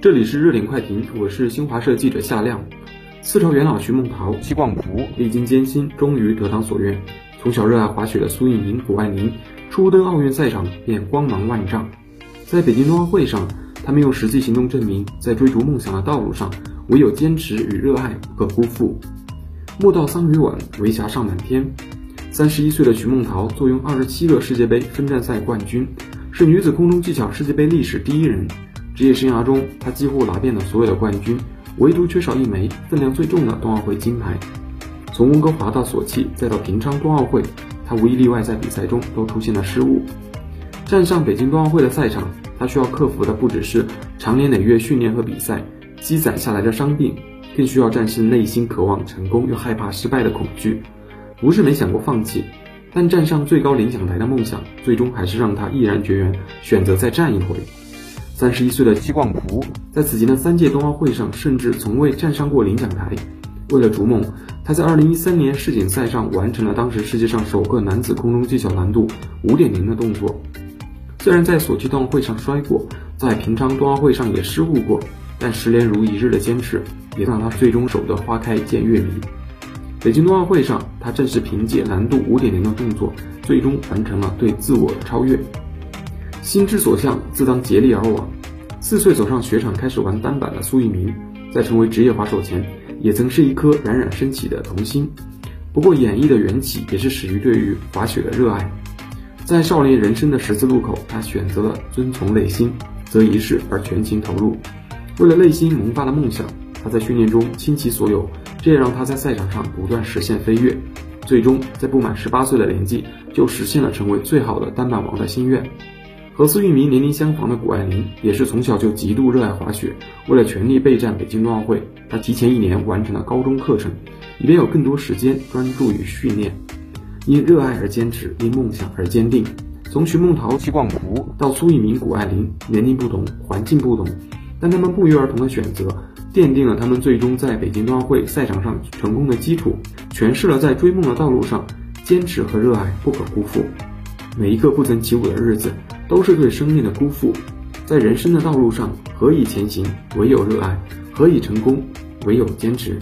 这里是热点快评，我是新华社记者夏亮。四朝元老徐梦桃、戚广福历经艰辛，终于得偿所愿。从小热爱滑雪的苏翊鸣、谷爱凌，初登奥运赛场便光芒万丈。在北京冬奥会上，他们用实际行动证明，在追逐梦想的道路上，唯有坚持与热爱不可辜负。莫道桑榆晚，为霞尚满天。三十一岁的徐梦桃坐拥二十七个世界杯分站赛冠军，是女子空中技巧世界杯历史第一人。职业生涯中，她几乎拿遍了所有的冠军，唯独缺少一枚分量最重的冬奥会金牌。从温哥华到索契，再到平昌冬奥会，她无一例外在比赛中都出现了失误。站上北京冬奥会的赛场，她需要克服的不只是长年累月训练和比赛积攒下来的伤病，更需要战胜内心渴望成功又害怕失败的恐惧。不是没想过放弃，但站上最高领奖台的梦想，最终还是让他毅然决然选择再战一回。三十一岁的戚冠福，在此前的三届冬奥会上，甚至从未站上过领奖台。为了逐梦，他在二零一三年世锦赛上完成了当时世界上首个男子空中技巧难度五点零的动作。虽然在索契冬奥会上摔过，在平昌冬奥会上也失误过，但十年如一日的坚持，也让他最终守得花开见月明。北京冬奥会上，他正是凭借难度五点零的动作，最终完成了对自我的超越。心之所向，自当竭力而往。四岁走上雪场开始玩单板的苏翊鸣，在成为职业滑手前，也曾是一颗冉冉升起的童心。不过，演艺的缘起也是始于对于滑雪的热爱。在少年人生的十字路口，他选择了遵从内心，择一事而全情投入。为了内心萌发的梦想，他在训练中倾其所有。这也让他在赛场上不断实现飞跃，最终在不满十八岁的年纪就实现了成为最好的单板王的心愿。和苏翊鸣年龄相仿的谷爱凌也是从小就极度热爱滑雪，为了全力备战北京冬奥会，她提前一年完成了高中课程，以便有更多时间专注于训练。因热爱而坚持，因梦想而坚定。从徐梦桃、戚广福到苏翊鸣、谷爱凌，年龄不同，环境不同，但他们不约而同的选择。奠定了他们最终在北京冬奥会赛场上成功的基础，诠释了在追梦的道路上，坚持和热爱不可辜负。每一个不曾起舞的日子，都是对生命的辜负。在人生的道路上，何以前行？唯有热爱；何以成功？唯有坚持。